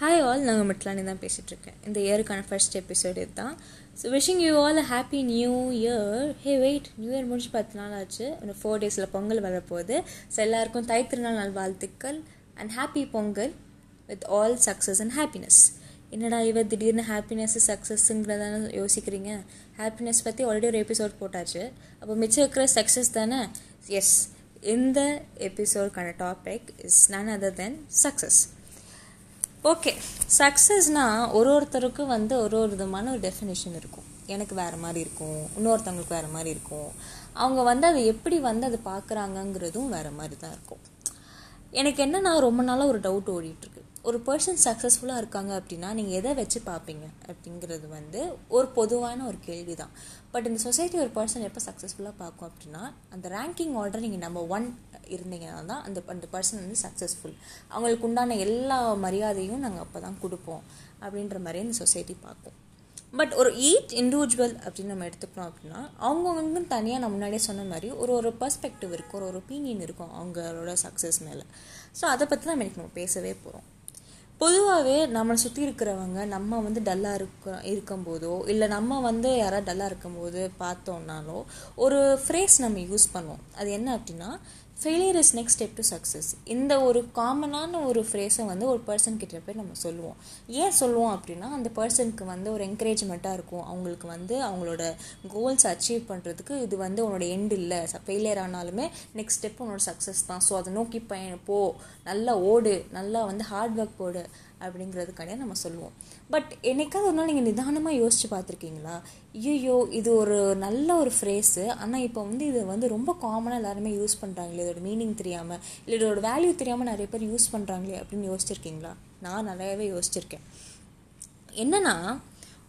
Hi all நாங்கள் மிட்லானி தான் பேசிகிட்ருக்கேன் இந்த இயருக்கான ஃபர்ஸ்ட் எபிசோடு இதுதான். So wishing you all a happy new year hey wait new year முடிஞ்சு பத்து நாள் ஆச்சு. இன்னும் ஃபோர் டேஸில் பொங்கல் வரப்போகுது. ஸோ எல்லாருக்கும் தை திருநாள் நாள் வாழ்த்துக்கள் and happy Pongal with all success and happiness என்னடா இவர் திடீர்னு ஹாப்பினஸ் சக்ஸஸ்ங்கிறதான யோசிக்கிறீங்க? ஹாப்பினஸ் பற்றி ஆல்ரெடி ஒரு எபிசோட் போட்டாச்சு. அப்போ மிச்சம் இருக்கிற சக்ஸஸ் தானே? எஸ் இந்த எபிசோடுக்கான topic is none other than success okay சக்ஸஸ்னால் ஒரு ஒருத்தருக்கும் வந்து ஒரு ஒரு விதமான ஒரு டெஃபினேஷன் இருக்கும். எனக்கு வேறு மாதிரி இருக்கும். இன்னொருத்தவங்களுக்கு வேறு மாதிரி இருக்கும். அவங்க வந்து அதை எப்படி வந்து அதை பார்க்குறாங்கங்கிறதும் வேறு மாதிரி தான் இருக்கும். எனக்கு என்னன்னா ரொம்ப நாளாக ஒரு டவுட் ஓடிட்டுருக்கு ஒரு பர்சன் சக்ஸஸ்ஃபுல்லாக இருக்காங்க அப்படின்னா நீங்கள் எதை வச்சு பார்ப்பீங்க அப்படிங்கிறது வந்து ஒரு பொதுவான ஒரு கேள்வி தான் பட் இந்த சொசைட்டி ஒரு பர்சன் எப்போ சக்ஸஸ்ஃபுல்லாக பார்க்கும் அப்படின்னா அந்த ரேங்கிங் ஆர்டர் நீங்கள் நம்பர் ஒன் இருந்தீங்கன்னா தான் அந்த அந்த பர்சன் வந்து சக்ஸஸ்ஃபுல் அவங்களுக்கு உண்டான எல்லா மரியாதையும் நாங்கள் அப்போ தான் கொடுப்போம் அப்படின்ற மாதிரி இந்த சொசைட்டி பார்க்கும். பட் ஒரு ஈச் இண்டிவிஜுவல் அப்படின்னு நம்ம எடுத்துக்கிட்டோம் அப்படின்னா அவங்கவுங்க தனியாக நம்ம முன்னாடியே சொன்ன மாதிரி ஒரு ஒரு பர்ஸ்பெக்டிவ் இருக்கும் ஒரு ஒரு ஒப்பீனியன் இருக்கும் அவங்களோட சக்ஸஸ் மேலே. ஸோ அதை பற்றி தான் இன்னைக்கு நம்ம பேசவே போகிறோம் பொதுவாகவே நம்மளை சுற்றி இருக்கிறவங்க நம்ம வந்து டல்லாக இருக்க இருக்கும்போதோ இல்லை நம்ம வந்து யாராவது டல்லாக இருக்கும்போது பார்த்தோம்னாலோ ஒரு ஃப்ரேஸ் நம்ம யூஸ் பண்ணுவோம். அது என்ன அப்படின்னா failure is next step to success இந்த ஒரு காமனான ஒரு ஃப்ரேஸை வந்து ஒரு பர்சன் கிட்ட போய் நம்ம சொல்லுவோம். ஏன் சொல்லுவோம் அப்படின்னா அந்த பர்சனுக்கு வந்து ஒரு என்கரேஜ்மெண்ட்டாக இருக்கும். அவங்களுக்கு வந்து அவங்களோட கோல்ஸ் அச்சீவ் பண்ணுறதுக்கு இது வந்து உன்னோட எண்ட் இல்லை. ஃபெயிலியர் ஆனாலுமே நெக்ஸ்ட் ஸ்டெப் உன்னோட சக்ஸஸ் தான். ஸோ அதை நோக்கி பயண போ. நல்லா ஓடு. நல்லா வந்து ஹார்ட் ஒர்க் போடு. அப்படிங்கிறதுக்காண்டி நம்ம சொல்லுவோம். பட் என்னைக்காவது ஒரு நாள் நீங்கள் நிதானமாக யோசிச்சு பார்த்துருக்கீங்களா? ஐயோ இது ஒரு நல்ல ஒரு ஃப்ரேஸு ஆனால் இப்போ வந்து இது வந்து ரொம்ப காமனாக எல்லாருமே யூஸ் பண்ணுறாங்களே இதோட மீனிங் தெரியாமல் இல்லை இதோட வேல்யூ தெரியாமல் நிறைய பேர் யூஸ் பண்ணுறாங்களே அப்படின்னு யோசிச்சிருக்கீங்களா? நான் நிறையவே யோசிச்சிருக்கேன். என்னன்னா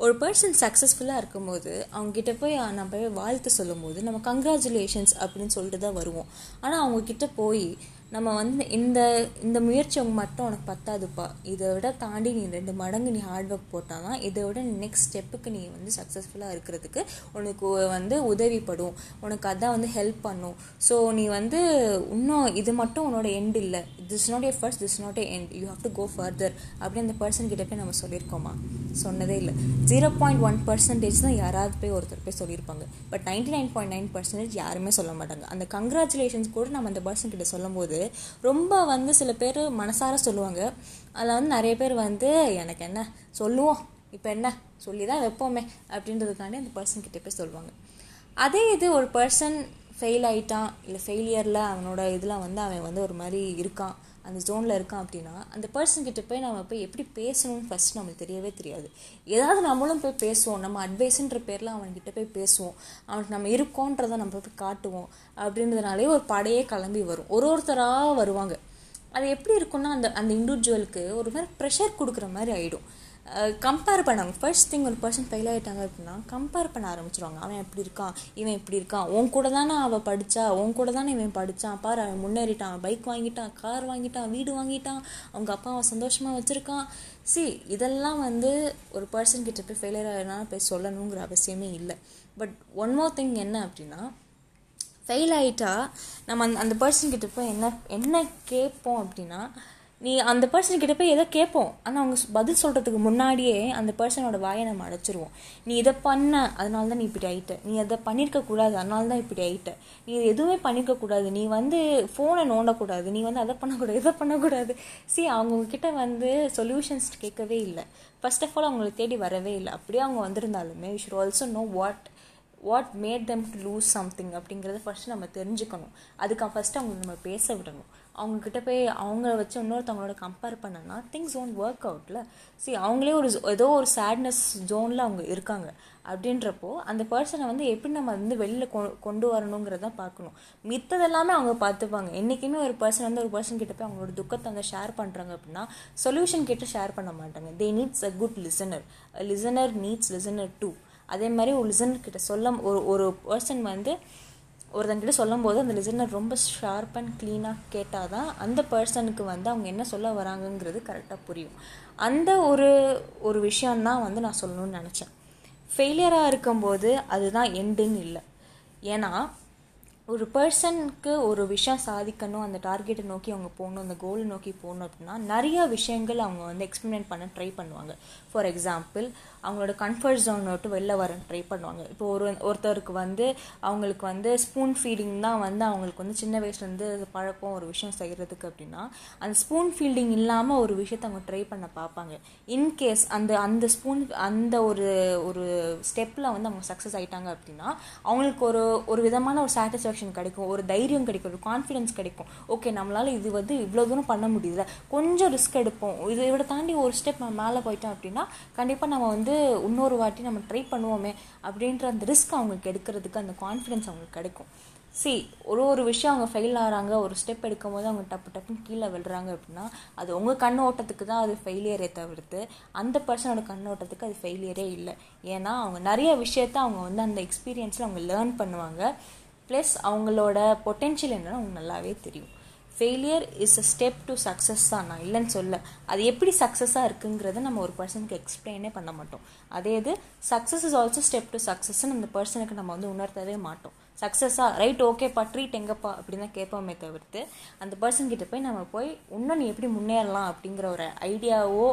ஒரு பர்சன் சக்ஸஸ்ஃபுல்லாக இருக்கும்போது அவங்ககிட்ட போய் நம்ம போய் வாழ்த்து சொல்லும்போது நம்ம கங்க்ராச்சுலேஷன்ஸ் அப்படின்னு சொல்லிட்டு தான் வருவோம். ஆனால் அவங்கக்கிட்ட போய் நம்ம வந்து இந்த இந்த முயற்சி அவங்க மட்டும் உனக்கு பத்தாதுப்பா. இதை விட தாண்டி நீ ரெண்டு மடங்கு நீ ஹார்ட் ஒர்க் போட்டால் தான் இதை விட நெக்ஸ்ட் ஸ்டெப்புக்கு நீ வந்து சக்ஸஸ்ஃபுல்லாக இருக்கிறதுக்கு உனக்கு வந்து உதவிப்படும். உனக்கு அதான் வந்து ஹெல்ப் பண்ணும். ஸோ நீ வந்து இன்னும் இது மட்டும் உன்னோட எண்ட் இல்லை. This not a first this not a end you have to go further அப்படி அந்த பர்சன் கிட்ட போய் நம்ம சொல்லியிருக்கோமா? சொன்னதே இல்லை. ஜீரோ பாயிண்ட் ஒன் பர்சன்டேஜ் தான் யாராவது போய் ஒருத்தர் போய் சொல்லியிருப்பாங்க. But ninety nine point nine percentage யாருமே சொல்ல மாட்டாங்க. அந்த கங்க்ராச்சுலேஷன்ஸ் கூட நம்ம அந்த பர்சன் கிட்ட சொல்லும் போது ரொம்ப வந்து சில பேர் மனசார சொல்லுவாங்க. அதில் வந்து நிறைய பேர் வந்து எனக்கு என்ன? சொல்லுவோம். இப்போ என்ன? சொல்லி தான் வைப்போமே. அப்படின்றதுக்காண்டி அந்த பர்சன் கிட்டே போய் சொல்லுவாங்க. அதே இது ஒரு பர்சன் ஃபெயில் ஆயிட்டான் இல்லை ஃபெயிலியரில் அவனோட இதில் வந்து அவன் வந்து ஒரு மாதிரி இருக்கான். அந்த ஜோனில் இருக்கான் அப்படின்னா அந்த பர்சன் கிட்ட போய் நம்ம போய் எப்படி பேசணும்னு ஃபஸ்ட் நம்மளுக்கு தெரியவே தெரியாது. ஏதாவது நம்மளும் போய் பேசுவோம். நம்ம அட்வைஸுன்ற பேரில் அவன்கிட்ட போய் பேசுவோம். அவனுக்கு நம்ம இருக்கோன்றதை நம்ம போய் காட்டுவோம். அப்படின்றதுனாலே ஒரு படையே கிளம்பி வரும். ஒரு ஒருத்தராக வருவாங்க. அது எப்படி இருக்கும்னா அந்த அந்த இண்டிவிஜுவலுக்கு ஒரு மாதிரி ப்ரெஷர் கொடுக்குற மாதிரி ஆகிடும் கம்பேர் பண்ணாங்க. ஃபர்ஸ்ட் திங் ஒரு பர்சன் ஃபெயில் ஆகிட்டாங்க அப்படின்னா கம்பேர் பண்ண ஆரம்பிச்சிருவாங்க. அவன் எப்படி இருக்கான் இவன் இப்படி இருக்கான். உன் கூட தானே அவள் படித்தா உன் கூட தானே இவன் படித்தான் பாரு அவன் முன்னேறிட்டான். பைக் வாங்கிட்டான் கார் வாங்கிட்டான் வீடு வாங்கிட்டான். அவங்க அப்பா அவன் சந்தோஷமாக வச்சுருக்கான். சி இதெல்லாம் வந்து ஒரு பர்சன் கிட்ட போய் ஃபெயிலியர் ஆகினா போய் சொல்லணுங்கிற அவசியமே இல்லை. பட் ஒன் மோர் திங் என்ன அப்படின்னா ஃபெயில் ஆகிட்டா நம்ம அந்த அந்த பர்சன் கிட்ட போய் என்ன என்ன கேட்போம் அப்படின்னா நீ அந்த பர்சன் கிட்ட போய் எதை கேட்போம் ஆனால் அவங்க பதில் சொல்கிறதுக்கு முன்னாடியே அந்த பர்சனோட வாயை நம்ம அடைச்சிருவோம். நீ இதை பண்ண அதனால தான் நீ இப்படி ஆயிட்ட. நீ அதை பண்ணியிருக்க கூடாது அதனால தான் இப்படி ஆயிட்ட. நீ எதுவுமே பண்ணியிருக்கக்கூடாது நீ வந்து ஃபோனை நோண்டக்கூடாது. நீ வந்து அதை பண்ணக்கூடாது இதை பண்ணக்கூடாது. சி அவங்கக்கிட்ட வந்து சொல்யூஷன்ஸ் கேட்கவே இல்லை. ஃபர்ஸ்ட் ஆஃப் ஆல் அவங்களை தேடி வரவே இல்லை. அப்படியே அவங்க வந்திருந்தாலுமே you should also know what what made them to lose something அப்படிங்கிறத ஃபஸ்ட்டு நம்ம தெரிஞ்சுக்கணும். அதுக்கு ஃபஸ்ட்டு அவங்களை நம்ம பேச விடணும். அவங்கக்கிட்ட போய் அவங்கள வச்சு இன்னொருத்தவங்களோட கம்பேர் பண்ணனா திங்ஸ் ஓன் ஒர்க் அவுட்டில் சி அவங்களே ஒரு ஏதோ ஒரு சேட்னஸ் ஜோனில் அவங்க இருக்காங்க. அப்படின்றப்போ அந்த பர்சனை வந்து எப்படி நம்ம வந்து வெளியில் கொ கொண்டு வரணுங்கிறத பார்க்கணும். மித்ததெல்லாமே அவங்க பார்த்துப்பாங்க. என்றைக்குமே ஒரு பர்சன் வந்து ஒரு பர்சன் கிட்ட போய் அவங்களோட துக்கத்தை வந்து ஷேர் பண்ணுறாங்க அப்படின்னா சொல்யூஷன் கிட்ட ஷேர் பண்ண மாட்டாங்க. They needs a good listener listener needs listener too அதே மாதிரி ஒரு லிசன் கிட்ட சொல்ல ஒரு ஒரு பர்சன் வந்து ஒருத்தன்கிட்ட சொல்லும் போது அந்த லிசனர் ரொம்ப ஷார்ப் அண்ட் க்ளீனாக கேட்டால் தான் அந்த பர்சனுக்கு வந்து அவங்க என்ன சொல்ல வராங்கங்கிறது கரெக்டாக புரியும். அந்த ஒரு ஒரு விஷயந்தான் வந்து நான் சொல்லணும்னு நினச்சேன். ஃபெயிலியராக இருக்கும்போது அதுதான் எண்டுன்னு இல்லை. ஏன்னா ஒரு பர்சனுக்கு ஒரு விஷயம் சாதிக்கணும் அந்த டார்கெட்டை நோக்கி அவங்க போகணும் அந்த கோலை நோக்கி போகணும் அப்படின்னா நிறைய விஷயங்கள் அவங்க வந்து எக்ஸ்பிரிமெண்ட் பண்ண ட்ரை பண்ணுவாங்க. ஃபார் எக்ஸாம்பிள் அவங்களோட கம்ஃபர்ட் ஜோன் விட்டு வெளில வர ட்ரை பண்ணுவாங்க. இப்போ ஒரு ஒருத்தருக்கு வந்து அவங்களுக்கு வந்து ஸ்பூன் ஃபீடிங் தான் வந்து அவங்களுக்கு வந்து சின்ன வயசுலேருந்து பழக்கம் ஒரு விஷயம் செய்கிறதுக்கு அப்படின்னா அந்த ஸ்பூன் ஃபீல்டிங் இல்லாமல் ஒரு விஷயத்த அவங்க ட்ரை பண்ண பார்ப்பாங்க. இன்கேஸ் அந்த அந்த ஸ்பூன் அந்த ஒரு ஒரு ஸ்டெப்பில் வந்து அவங்க சக்ஸஸ் ஆகிட்டாங்க அப்படின்னா அவங்களுக்கு ஒரு ஒரு விதமான ஒரு சாட்டிஸ்ஃபேக்ஷன் கிடைக்கும் ஒரு தைரியம் கிடைக்கும் ஒரு கான்ஃபிடன்ஸ் கிடைக்கும். ஓகே நம்மளால் இது வந்து இவ்வளோ தூரம் பண்ண முடியல கொஞ்சம் ரிஸ்க் எடுப்போம். இதை தாண்டி ஒரு ஸ்டெப் நம்ம மேலே போயிட்டோம் அப்படின்னா கண்டிப்பாக நம்ம வந்து இன்னொரு வாட்டி நம்ம ட்ரை பண்ணுவோமே அப்படின்ற அந்த ரிஸ்க் அவங்களுக்கு எடுக்கிறதுக்கு அந்த கான்ஃபிடன்ஸ் அவங்களுக்கு கிடைக்கும். சி ஒரு ஒரு விஷயம் அவங்க ஃபெயில் ஆகிறாங்க ஒரு ஸ்டெப் எடுக்கும் போது அவங்க டப்பு டப்புன்னு கீழே விழுறாங்க அப்படின்னா அது உங்கள் கண்ணோட்டத்துக்கு தான் அது ஃபெயிலியரே தவிர்த்து அந்த பர்சனோட கண்ணோட்டத்துக்கு அது ஃபெயிலியரே இல்லை. ஏன்னா அவங்க நிறைய விஷயத்த அவங்க வந்து அந்த எக்ஸ்பீரியன்ஸில் அவங்க லேர்ன் பண்ணுவாங்க. ப்ளஸ் அவங்களோட பொட்டென்ஷியல் என்னன்னு அவங்க நல்லாவே தெரியும். Failure is a step to success தான். நான் இல்லைன்னு சொல்ல அது எப்படி சக்ஸஸாக இருக்குங்கிறத நம்ம ஒரு பர்சனுக்கு எக்ஸ்பிளைனே பண்ண மாட்டோம். அதே இது success is also step to சக்ஸஸ்ன்னு அந்த பர்சனுக்கு நம்ம வந்து உணர்த்தவே மாட்டோம். சக்ஸஸாக ரைட் ஓகேப்பா ட்ரீட் எங்கப்பா அப்படின்னு தான் கேட்போமே தவிர்த்து அந்த பர்சன் கிட்ட போய் நம்ம போய் இன்னும் நீ எப்படி முன்னேறலாம்? அப்படிங்கிற ஒரு ஐடியாவோ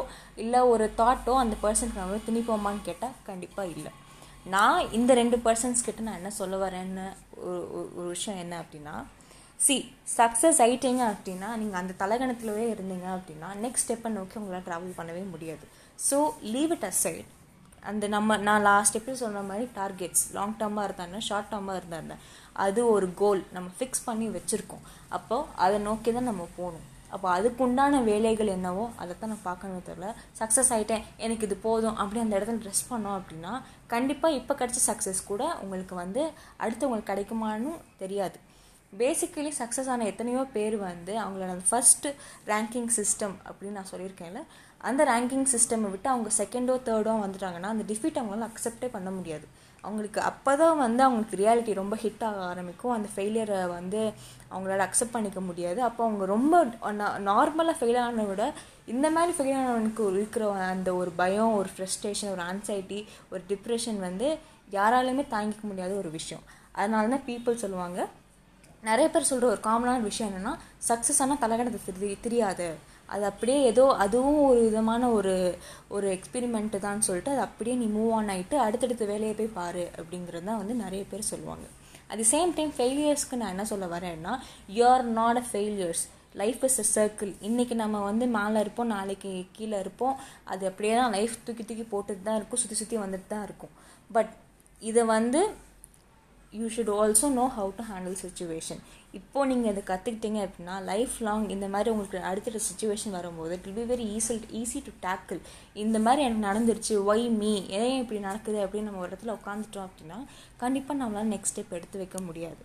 இல்லை ஒரு தாட்டோ அந்த பர்சனுக்கு நம்ம திணிப்போமான்னு கேட்டால் கண்டிப்பாக இல்லை. நான் இந்த ரெண்டு பர்சன்ஸ் கிட்ட நான் என்ன சொல்ல வரேன்னு ஒரு ஒரு விஷயம் என்ன அப்படின்னா சி சக்ஸஸ் ஆயிட்டீங்க அப்படின்னா நீங்கள் அந்த தலகணத்திலவே இருந்தீங்க அப்படின்னா நெக்ஸ்ட் ஸ்டெப்பை நோக்கி உங்களால் ட்ராவல் பண்ணவே முடியாது. ஸோ லீவ் இட் அசைட் அந்த நம்ம நான் லாஸ்ட் எப்படி சொன்ன மாதிரி டார்கெட்ஸ் லாங் டேர்மாக இருந்தாங்க ஷார்ட் டேர்மாக இருந்தாங்க அது ஒரு கோல் நம்ம ஃபிக்ஸ் பண்ணி வச்சுருக்கோம். அப்போது அதை நோக்கி தான் நம்ம போகணும். அப்போ அதுக்குண்டான வேலைகள் என்னவோ அதை தான் நான் பார்க்கணுமே தவிர சக்ஸஸ் ஆகிட்டேன் எனக்கு இது போதும் அப்படி அந்த இடத்துல ட்ரெஸ் பண்ணோம் அப்படின்னா கண்டிப்பாக இப்போ கிடைச்ச சக்ஸஸ் கூட உங்களுக்கு வந்து அடுத்தவங்களுக்கு கிடைக்குமான்னு தெரியாது. பேசிக்கலி சக்ஸஸ் ஆன எத்தனையோ பேர் வந்து அவங்களோட அந்த ஃபஸ்ட்டு ரேங்கிங் சிஸ்டம் அப்படின்னு நான் சொல்லியிருக்கேன்ல அந்த ரேங்கிங் சிஸ்டமை விட்டு அவங்க செகண்டோ தேர்டோ வந்துட்டாங்கன்னா அந்த டிஃபீட் அவங்களால அக்செப்டே பண்ண முடியாது. அவங்களுக்கு அப்போ தான் வந்து அவங்களுக்கு ரியாலிட்டி ரொம்ப ஹிட் ஆக ஆரம்பிக்கும். அந்த ஃபெயிலியரை வந்து அவங்களால அக்செப்ட் பண்ணிக்க முடியாது. அப்போ அவங்க ரொம்ப நார்மலாக ஃபெயில் ஆனதை விட இந்த மாதிரி ஃபெயில் ஆனவனுக்கு இருக்கிற அந்த ஒரு பயம் ஒரு ஃப்ரெஸ்ட்ரேஷன் ஒரு ஆன்சைட்டி ஒரு டிப்ரெஷன் வந்து யாராலையுமே தாங்கிக்க முடியாத ஒரு விஷயம். அதனால தான் பீப்புள் சொல்லுவாங்க. நிறைய பேர் சொல்கிற ஒரு காமனான விஷயம் என்னென்னா சக்ஸஸ் ஆனால் தலைகணத்தை திரி தெரியாது. அது அப்படியே ஏதோ அதுவும் ஒரு விதமான ஒரு ஒரு எக்ஸ்பெரிமெண்ட்டு தான் சொல்லிட்டு அது அப்படியே நீ மூவ் ஆன் ஆகிட்டு அடுத்தடுத்த வேலையை போய் பாரு அப்படிங்கிறது தான் வந்து நிறைய பேர் சொல்லுவாங்க. அட் தி சேம் டைம் ஃபெயிலியர்ஸ்க்கு நான் என்ன சொல்ல வரேன்னா you are not a failures life is a circle இன்றைக்கி நம்ம வந்து மேலே இருப்போம் நாளைக்கு கீழே இருப்போம். அது அப்படியே தான் லைஃப் தூக்கி தூக்கி போட்டுட்டு தான் இருக்கும் சுற்றி சுற்றி வந்துட்டு தான் இருக்கும். பட் இதை வந்து you should also know how to handle situation இப்போது நீங்கள் இதை கற்றுக்கிட்டீங்க அப்படின்னா லைஃப் லாங் இந்த மாதிரி உங்களுக்கு அடுத்த சுச்சுவேஷன் வரும்போது it will be very easy easy to tackle இந்த மாதிரி எனக்கு நடந்துருச்சு ஒய் மீ ஏன் இப்படி நடக்குது அப்படின்னு நம்ம ஒரு இடத்துல உட்காந்துட்டோம் அப்படின்னா கண்டிப்பாக நம்மளால் நெக்ஸ்ட் ஸ்டெப் எடுத்து வைக்க முடியாது.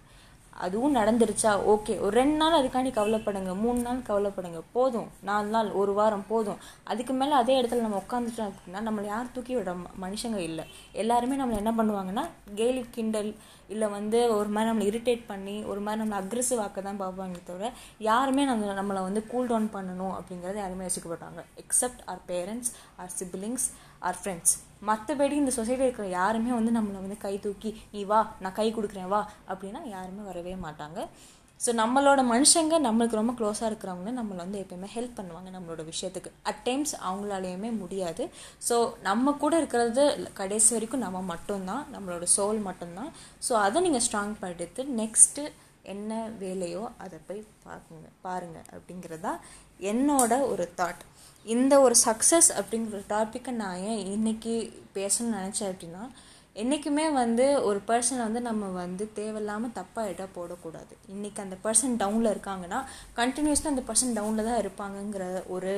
அதுவும் நடந்துருச்சா? ஓகே ஒரு ரெண்டு நாள் அதுக்காண்டி கவலைப்படுங்க. மூணு நாள் கவலைப்படுங்க. போதும். நாலு நாள் ஒரு வாரம் போதும். அதுக்கு மேலே அதே இடத்துல நம்ம உட்காந்துட்டோம் அப்படின்னா நம்மளை யார் தூக்கி விட மனுஷங்க இல்லை. எல்லாருமே நம்மளை என்ன பண்ணுவாங்கன்னா கேலி கிண்டல் இல்லை வந்து ஒரு மாதிரி நம்மளை இரிட்டேட் பண்ணி ஒரு மாதிரி நம்மளை அக்ரெசிவ் ஆக்க தான் பார்ப்பாங்க தவிர யாருமே நம்ம நம்மளை வந்து கூல் டவுன் பண்ணணும் அப்படிங்கிறத யாருமே யோசிக்கப்பட்டாங்க except our parents our siblings our friends மற்றபடி இந்த சொசைட்டியில் இருக்கிற யாருமே வந்து நம்மளை வந்து கை தூக்கி நீ வா நான் கை கொடுக்குறேன் வா அப்படின்னா யாருமே வரவே மாட்டாங்க. ஸோ நம்மளோட மனுஷங்க நம்மளுக்கு ரொம்ப க்ளோஸாக இருக்கிறவங்க நம்மளை வந்து எப்பயுமே ஹெல்ப் பண்ணுவாங்க நம்மளோட விஷயத்துக்கு. அட் டைம்ஸ் அவங்களாலேயுமே முடியாது. ஸோ நம்ம கூட இருக்கிறது கடைசி வரைக்கும் நம்ம மட்டும்தான். நம்மளோட சோல் மட்டும்தான். ஸோ அதை நீங்கள் ஸ்ட்ராங் பண்ணிட்டு நெக்ஸ்ட்டு என்ன வேலையோ அதை போய் பார்க்குங்க பாருங்கள் அப்படிங்கிறதா என்னோட ஒரு தாட் இந்த ஒரு சக்ஸஸ் அப்படிங்கிற டாப்பிக்கை நான் ஏன் இன்றைக்கி பேசணும்னு நினச்சேன் அப்படின்னா என்றைக்குமே வந்து ஒரு பர்சனை வந்து நம்ம வந்து தேவையில்லாமல் தப்பாக இடம் போடக்கூடாது. இன்றைக்கி அந்த பர்சன் டவுனில் இருக்காங்கன்னா கண்டினியூஸாக அந்த பர்சன் டவுனில் தான் இருப்பாங்கங்கிற ஒரு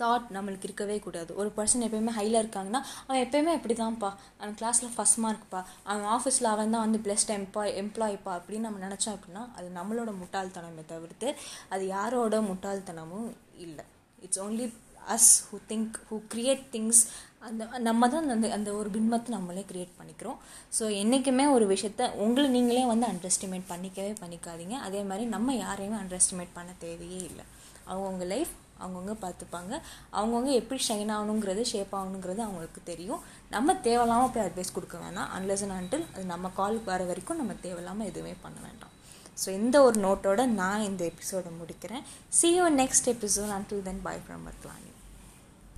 தாட் நம்மளுக்கு இருக்கவே கூடாது. ஒரு பர்சன் எப்பயுமே ஹையில் இருக்காங்கன்னா அவன் எப்பயுமே அப்படி தான்ப்பா அவன் கிளாஸில் ஃபஸ்ட் மார்க்ப்பா அவன் ஆஃபீஸில் அவன் தான் வந்து பெஸ்ட் எம்ப்ளாய் எம்ப்ளாய்ப்பா அப்படின்னு நம்ம நினச்சோம் அப்படின்னா அது நம்மளோட முட்டாள்தனமே தவிர்த்து அது யாரோட முட்டாள்தனமும் இல்லை. It's only us who think who create things அந்த நம்ம தான் அந்த அந்த ஒரு பின்பத்தை நம்மளே க்ரியேட் பண்ணிக்கிறோம். ஸோ என்றைக்குமே ஒரு விஷயத்த உங்களை நீங்களே வந்து அண்டர் எஸ்டிமேட் பண்ணிக்கவே பண்ணிக்காதீங்க. அதே மாதிரி நம்ம யாரையுமே அண்டர் எஸ்டிமேட் பண்ண தேவையே இல்லை. அவங்கவுங்க லைஃப் அவங்கவுங்க பார்த்துப்பாங்க. அவங்கவுங்க எப்படி ஷைன் ஆகணுங்கிறது ஷேப் ஆகணுங்கிறது அவங்களுக்கு தெரியும். நம்ம தேவையில்லாமல் போய் அட்வைஸ் கொடுக்க வேணாம். அன்லஸ் அண்ட் அன்டில் அது நம்ம கால் வர வரைக்கும் நம்ம தேவையில்லாமல் எதுவுமே பண்ண வேண்டாம். ஸோ இந்த ஒரு நோட்டோட நான் இந்த எபிசோடை முடிக்கிறேன். See you next episode until then bye from அத்லானி